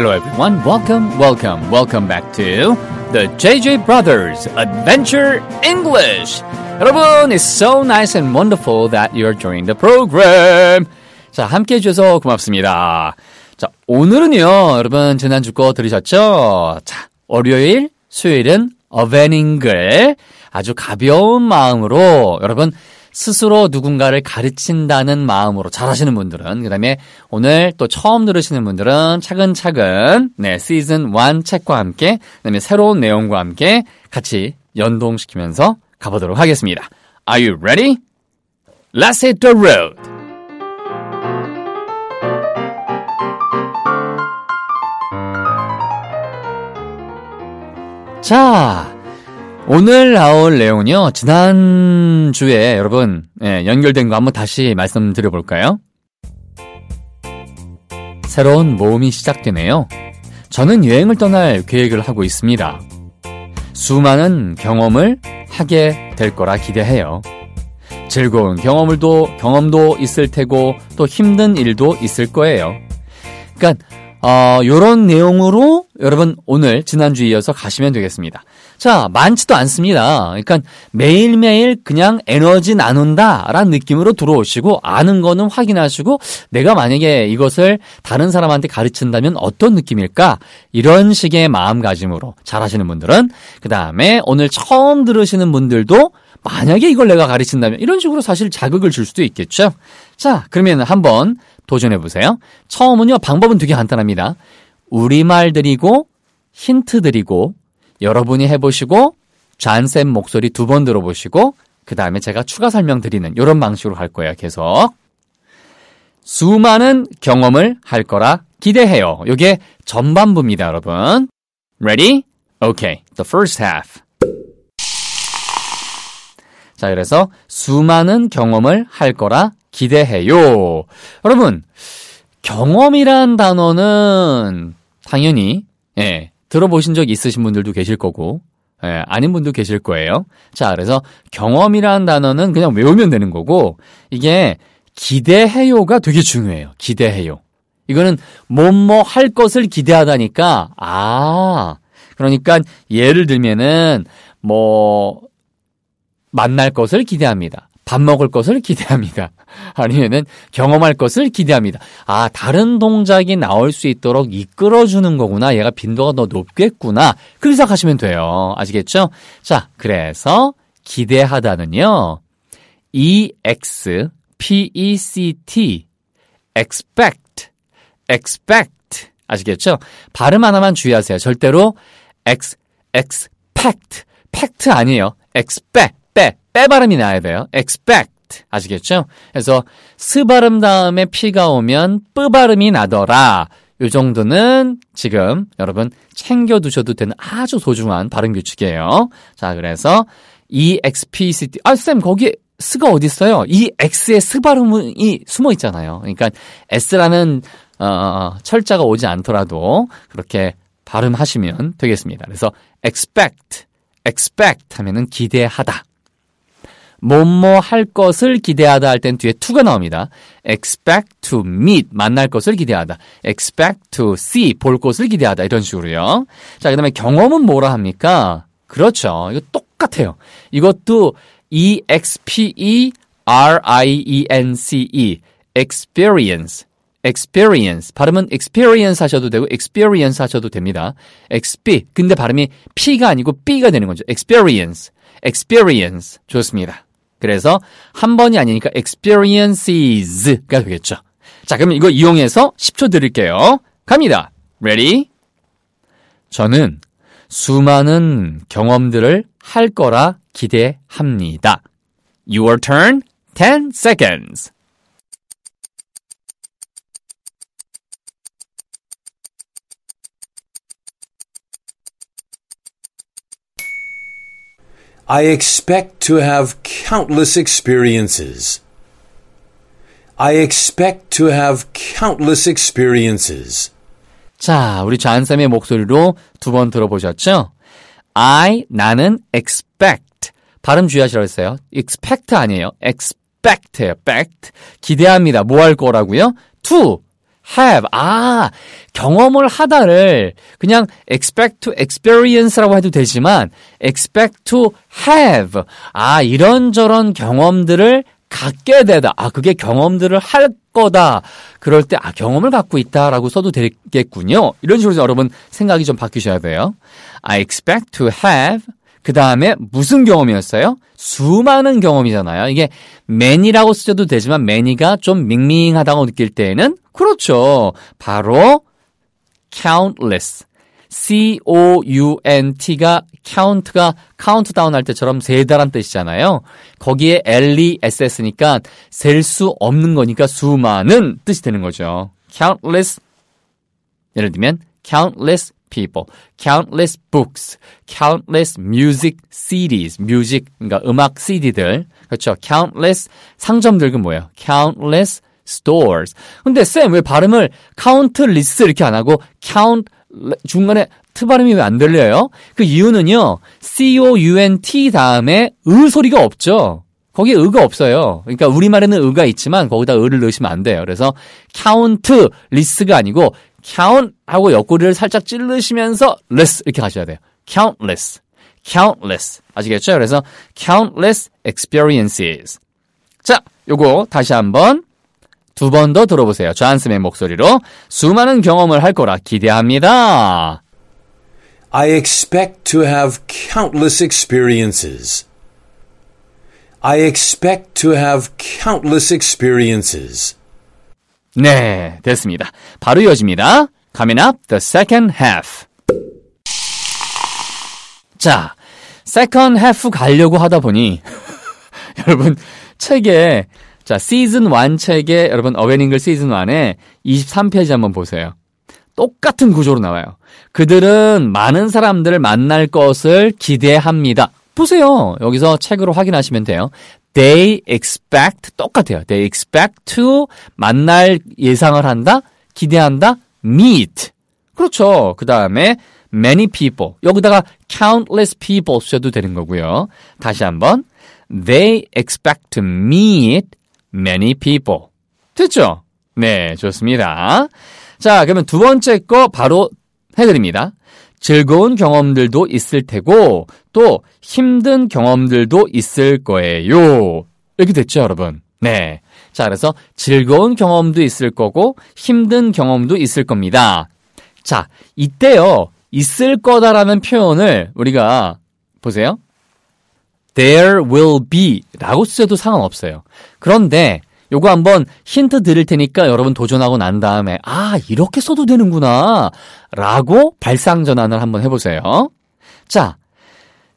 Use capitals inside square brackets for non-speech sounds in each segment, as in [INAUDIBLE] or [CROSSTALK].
Hello everyone, welcome, welcome, welcome back to the JJ Brothers Adventure English. 여러분, it's so nice and wonderful that you're joining the program. 자, 함께 해주셔서 고맙습니다. 자, 오늘은요, 여러분, 지난주 거 들으셨죠? 자, 월요일, 수요일은 어벤잉글. 아주 가벼운 마음으로, 여러분, 스스로 누군가를 가르친다는 마음으로 잘하시는 분들은 그다음에 오늘 또 처음 들으시는 분들은 차근차근 네 시즌 1 책과 함께 그다음에 새로운 내용과 함께 같이 연동시키면서 가보도록 하겠습니다. Are you ready? Let's hit the road. 자, 오늘 나올 내용은요, 지난주에 여러분, 예, 연결된 거 한번 다시 말씀드려 볼까요? 새로운 모험이 시작되네요. 저는 여행을 떠날 계획을 하고 있습니다. 수많은 경험을 하게 될 거라 기대해요. 즐거운 경험을도, 경험도 있을 테고, 또 힘든 일도 있을 거예요. 그러니까, 어, 요런 내용으로 여러분 오늘 지난주 이어서 가시면 되겠습니다. 자, 많지도 않습니다. 그러니까 매일매일 그냥 에너지 나눈다라는 느낌으로 들어오시고 아는 거는 확인하시고 내가 만약에 이것을 다른 사람한테 가르친다면 어떤 느낌일까? 이런 식의 마음가짐으로 잘 하시는 분들은 그다음에 오늘 처음 들으시는 분들도 만약에 이걸 내가 가르친다면 이런 식으로 사실 자극을 줄 수도 있겠죠. 자, 그러면 한번 도전해 보세요. 처음은요, 방법은 되게 간단합니다. 우리말 드리고, 힌트 드리고, 여러분이 해보시고, 잔쌤 목소리 두 번 들어보시고, 그 다음에 제가 추가 설명 드리는 이런 방식으로 갈 거예요, 계속. 수많은 경험을 할 거라 기대해요. 이게 전반부입니다, 여러분. Ready? Okay, the first half. 자, 그래서 수많은 경험을 할 거라 기대해요. 여러분, 경험이란 단어는 당연히, 예, 들어보신 적 있으신 분들도 계실 거고, 예, 아닌 분도 계실 거예요. 자, 그래서 경험이란 단어는 그냥 외우면 되는 거고, 이게 기대해요가 되게 중요해요. 기대해요. 이거는 뭐뭐 할 것을 기대하다니까, 아, 그러니까 예를 들면은, 뭐, 만날 것을 기대합니다. 밥 먹을 것을 기대합니다. [LAUGHS] 아니면은 경험할 것을 기대합니다. 아, 다른 동작이 나올 수 있도록 이끌어주는 거구나. 얘가 빈도가 더 높겠구나. 그렇게 생각하시면 돼요. 아시겠죠? 자, 그래서 기대하다는요. EX, PECT, expect, expect. 아시겠죠? 발음 하나만 주의하세요. 절대로 X, expect, 팩트 아니에요. expect. 빼, 빼 발음이 나야 돼요. expect. 아시겠죠? 그래서 스 발음 다음에 P가 오면 뿌 발음이 나더라. 요 정도는 지금 여러분 챙겨두셔도 되는 아주 소중한 발음 규칙이에요. 자, 그래서 expect. 아, 쌤, 거기 스가 어디 있어요? 이 x의 스 발음이 숨어 있잖아요. 그러니까 s라는 어, 철자가 오지 않더라도 그렇게 발음하시면 되겠습니다. 그래서 expect, expect 하면은 기대하다. 뭐뭐 할 것을 기대하다 할 땐 뒤에 to가 나옵니다. expect to meet 만날 것을 기대하다. expect to see 볼 것을 기대하다 이런 식으로요. 자, 그다음에 경험은 뭐라 합니까? 그렇죠. 이거 똑같아요. 이것도 e x p e r i e n c e experience experience 발음은 experience 하셔도 되고 experience 하셔도 됩니다. exp 근데 발음이 p가 아니고 b가 되는 거죠. experience experience 좋습니다. 그래서 한 번이 아니니까 experiences가 되겠죠. 자, 그럼 이거 이용해서 10초 드릴게요. 갑니다. Ready? 저는 수많은 경험들을 할 거라 기대합니다. Your turn. 10 seconds. I expect to have countless experiences. I expect to have countless experiences. 자, 우리 잔쌤의 목소리로 두 번 들어보셨죠? I, 나는 expect. 발음 주의하시라고 했어요. expect 아니에요. expect예요. expect. 기대합니다. 뭐 할 거라고요? to Have. 아, 경험을 하다를 그냥 expect to experience라고 해도 되지만 expect to have. 아, 이런저런 경험들을 갖게 되다. 아, 그게 경험들을 할 거다. 그럴 때, 아, 경험을 갖고 있다라고 써도 되겠군요. 이런 식으로 여러분 생각이 좀 바뀌셔야 돼요. I expect to have. 그 다음에 무슨 경험이었어요? 수많은 경험이잖아요. 이게 many라고 쓰셔도 되지만 many가 좀 밍밍하다고 느낄 때에는 그렇죠. 바로 countless. C-O-U-N-T가 count가 카운트다운 할 때처럼 세다란 뜻이잖아요. 거기에 L-E-S-S니까 셀 수 없는 거니까 수많은 뜻이 되는 거죠. countless 예를 들면 countless people, countless books, countless music CDs, music 그러니까 음악 CD들 그렇죠. countless 상점들 그 뭐예요? countless stores. 근데 쌤 왜 발음을 countless 이렇게 안 하고 count 중간에 트 발음이 왜 안 들려요? 그 이유는요. C-O-U-N-T 다음에 의 소리가 없죠. 거기에 의가 없어요. 그러니까 우리말에는 의가 있지만 거기다 의를 넣으시면 안 돼요. 그래서 count less가 아니고 count 하고 옆구리를 살짝 찌르시면서 less 이렇게 가셔야 돼요. countless. countless. 아시겠죠? 그래서 countless experiences. 자, 요거 다시 한번 두 번 더 들어보세요. 존스의 목소리로 수많은 경험을 할 거라 기대합니다. I expect to have countless experiences. I expect to have countless experiences. 네, 됐습니다. 바로 이어집니다. Coming up, the second half. 자, second half 가려고 하다 보니 [LAUGHS] 여러분 책에 자 시즌 1 책에 여러분 어웨닝글 시즌 1에 23페이지 한번 보세요. 똑같은 구조로 나와요. 그들은 많은 사람들을 만날 것을 기대합니다. 보세요. 여기서 책으로 확인하시면 돼요. They expect 똑같아요. They expect to 만날 예상을 한다, 기대한다, meet. 그렇죠. 그 다음에 many people. 여기다가 countless people 쓰셔도 되는 거고요. 다시 한번. They expect to meet many people. 됐죠? 네, 좋습니다. 자, 그러면 두 번째 거 바로 해드립니다. 즐거운 경험들도 있을 테고, 또 힘든 경험들도 있을 거예요. 이렇게 됐죠, 여러분? 네. 자, 그래서 즐거운 경험도 있을 거고, 힘든 경험도 있을 겁니다. 자, 이때요, 있을 거다라는 표현을 우리가, 보세요. there will be 라고 쓰셔도 상관없어요. 그런데 요거 한번 힌트 드릴 테니까 여러분 도전하고 난 다음에 아 이렇게 써도 되는구나 라고 발상 전환을 한번 해보세요. 자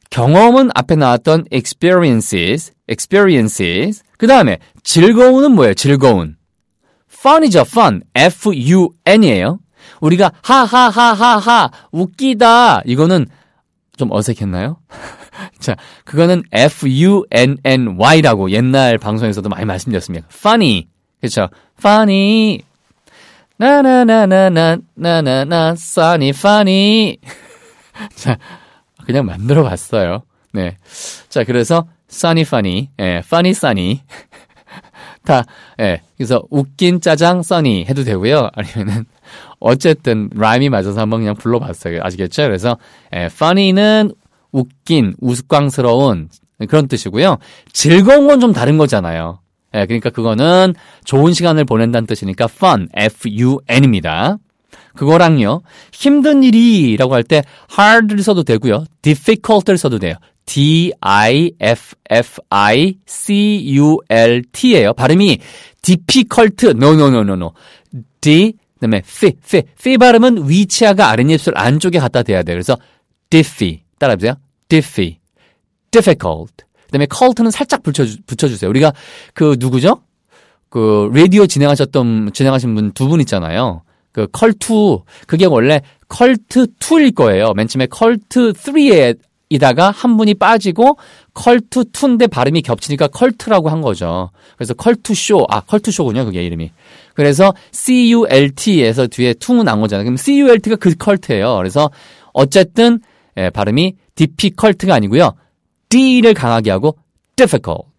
경험은 앞에 나왔던 experiences, experiences 그 다음에 즐거운은 뭐예요? 즐거운 fun이죠, fun, F-U-N이에요. 우리가 하하하하하 웃기다 이거는 좀 어색했나요? 자, 그거는 F-U-N-N-Y라고 옛날 방송에서도 많이 말씀드렸습니다. funny. 그렇죠? funny. 나나나나나 나나나 sunny funny. [LAUGHS] 자, 그냥 만들어 봤어요. 네. 자, 그래서 sunny funny. 예, funny sunny. [LAUGHS] 다, 예. 그래서 웃긴 짜장 써니 해도 되고요. 아니면은 어쨌든 라임이 맞아서 한번 그냥 불러봤어요. 아시겠죠? 그래서 예, funny는 웃긴, 우스꽝스러운 그런 뜻이고요. 즐거운 건 좀 다른 거잖아요. 예, 그러니까 그거는 좋은 시간을 보낸다는 뜻이니까 fun, F-U-N입니다. 그거랑요. 힘든 일이라고 할 때 hard를 써도 되고요. difficult를 써도 돼요. D-I-F-F-I-C-U-L-T예요. 발음이 difficult, no, no, no, no, no. D, 그다음에 fi, fi, fi 발음은 위치아가 아랫입술 안쪽에 갖다 대야 돼요. 그래서 diffy, 따라해보세요. diffy, difficult. 그 다음에 cult는 살짝 붙여주, 붙여주세요. 우리가 그 누구죠? 그 라디오 진행하셨던 진행하신 분 두 분 있잖아요. 그 컬투 그게 원래 컬트 2일 거예요. 맨 처음에 컬트 3이다가 한 분이 빠지고 컬트 2인데 발음이 겹치니까 컬투라고 한 거죠. 그래서 컬투 쇼, 아 컬투 쇼군요. 그게 이름이. 그래서 CULT에서 뒤에 2는 난 거잖아요. 그럼 CULT가 그 컬트예요. 그래서 어쨌든 예, 발음이 difficult가 아니고요. D를 강하게 하고 difficult,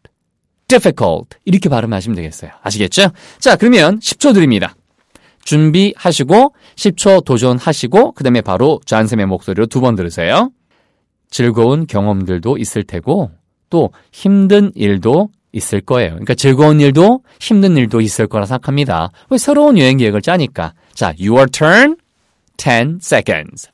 difficult 이렇게 발음하시면 되겠어요. 아시겠죠? 자, 그러면 10초 드립니다. 준비하시고 10초 도전하시고 그 다음에 바로 잔쌤의 목소리로 두 번 들으세요. 즐거운 경험들도 있을 테고 또 힘든 일도 있을 거예요. 그러니까 즐거운 일도 힘든 일도 있을 거라 생각합니다. 왜 새로운 여행 계획을 짜니까. 자, your turn. 10 seconds.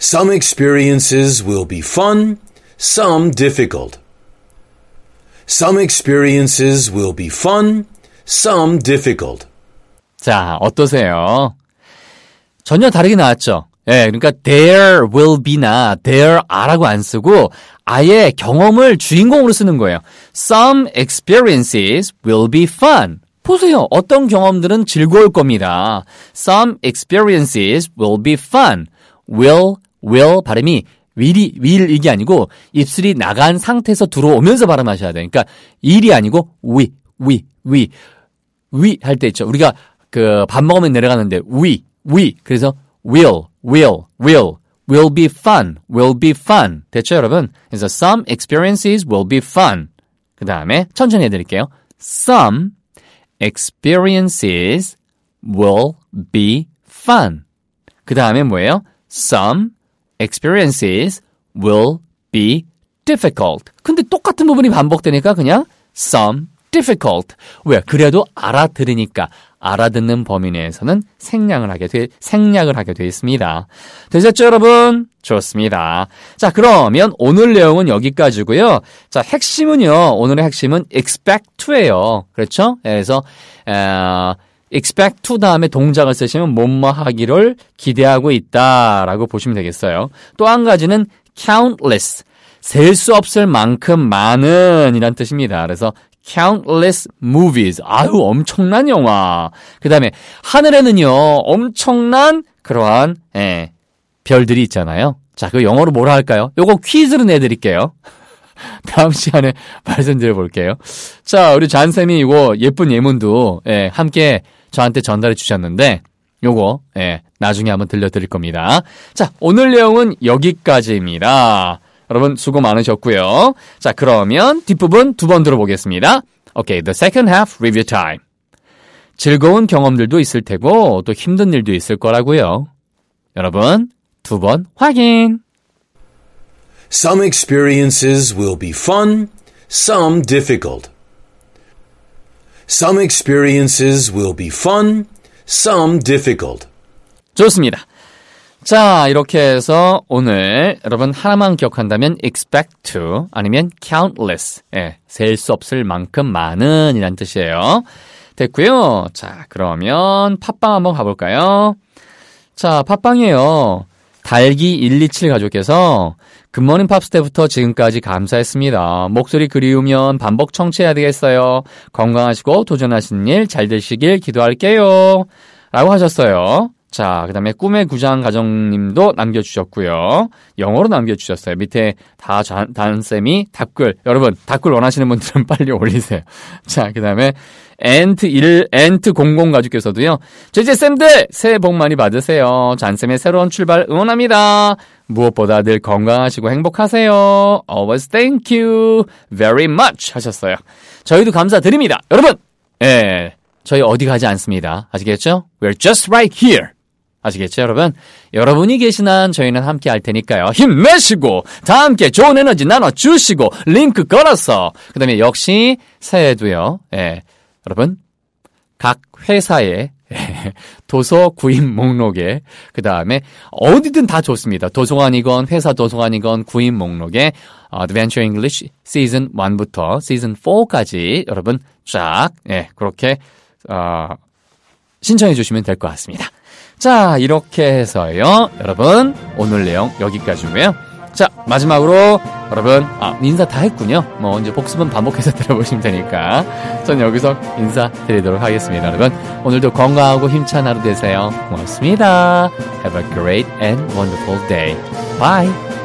Some experiences will be fun, some difficult. Some experiences will be fun, some difficult. 자, 어떠세요? 전혀 다르게 나왔죠? 예, 그러니까 there will be나 there are라고 안 쓰고 아예 경험을 주인공으로 쓰는 거예요. Some experiences will be fun. 보세요. 어떤 경험들은 즐거울 겁니다. Some experiences will be fun. will, will 발음이 will이, will 이게 아니고 입술이 나간 상태에서 들어오면서 발음하셔야 돼요. 그러니까 일이 아니고 we, we, we. we 할 때 있죠. 우리가 그 밥 먹으면 내려가는데 we, we. 그래서 will, will, will. will be fun, will be fun. 됐죠, 여러분? 그래서 some experiences will be fun. 그 다음에 천천히 해드릴게요. Some experiences will be fun. 그 다음에 뭐예요? Some experiences will be difficult. 근데 똑같은 부분이 반복되니까 그냥 some difficult. 왜? 그래도 알아들으니까 알아듣는 범위 내에서는 생략을 하게 돼, 생략을 하게 되어 있습니다. 되셨죠, 여러분? 좋습니다. 자, 그러면 오늘 내용은 여기까지고요. 자, 핵심은요. 오늘의 핵심은 expect to예요. 그렇죠? 그래서 에, expect to 다음에 동작을 쓰시면 뭐뭐 하기를 기대하고 있다라고 보시면 되겠어요. 또 한 가지는 countless. 셀 수 없을 만큼 많은 이란 뜻입니다. 그래서 countless movies. 아유, 엄청난 영화. 그 다음에 하늘에는요, 엄청난 그러한, 예, 별들이 있잖아요. 자, 그 영어로 뭐라 할까요? 요거 퀴즈로 내드릴게요. [LAUGHS] 다음 시간에 [LAUGHS] 말씀드려 볼게요. 자, 우리 잔쌤이 이거 예쁜 예문도, 예, 함께 저한테 전달해 주셨는데, 요거, 예, 나중에 한번 들려드릴 겁니다. 자, 오늘 내용은 여기까지입니다. 여러분 수고 많으셨고요. 자, 그러면 뒷부분 두 번 들어보겠습니다. Okay, the second half review time. 즐거운 경험들도 있을 테고 또 힘든 일도 있을 거라고요. 여러분, 두 번 확인. Some experiences will be fun, some difficult. Some experiences will be fun, some difficult. 좋습니다. 자, 이렇게 해서 오늘 여러분 하나만 기억한다면 expect to 아니면 countless. 예, 셀 수 없을 만큼 많은 이란 뜻이에요. 됐고요. 자, 그러면 팟빵 한번 가볼까요? 자, 팟빵이에요. 달기 127 가족께서 굿모닝 팝스 때부터 지금까지 감사했습니다. 목소리 그리우면 반복 청취해야 되겠어요. 건강하시고 도전하시는 일 잘 되시길 기도할게요. 라고 하셨어요. 자, 그 다음에 꿈의 구장 가정님도 남겨주셨고요. 영어로 남겨주셨어요. 밑에 다 잔쌤이 답글. 여러분, 답글 원하시는 분들은 [LAUGHS] 빨리 올리세요. 자, 그 다음에 엔트 1, 엔트 00 가족께서도요. 제제쌤들! 새해 복 많이 받으세요. 잔쌤의 새로운 출발 응원합니다. 무엇보다 늘 건강하시고 행복하세요. Always thank you very much 하셨어요. 저희도 감사드립니다. 여러분! 예. 저희 어디 가지 않습니다. 아시겠죠? We're just right here. 아시겠죠, 여러분? 여러분이 계신 한 저희는 함께 할 테니까요. 힘내시고, 다 함께 좋은 에너지 나눠주시고, 링크 걸어서, 그 다음에 역시 새해도요, 예, 여러분, 각 회사의 도서 구입 목록에 그 다음에 어디든 다 좋습니다. 도서관이건 회사 도서관이건 구입 목록에 Adventure English 시즌 1부터 시즌 4까지 여러분 쫙 예, 그렇게 어, 신청해 주시면 될 것 같습니다. 자, 이렇게 해서요. 여러분, 오늘 내용 여기까지고요. 자, 마지막으로 여러분, 아, 인사 다 했군요. 뭐 이제 복습은 반복해서 [LAUGHS] 들어보시면 되니까. 전 여기서 인사드리도록 하겠습니다. 여러분, 오늘도 건강하고 힘찬 하루 되세요. 고맙습니다. Have a great and wonderful day. Bye.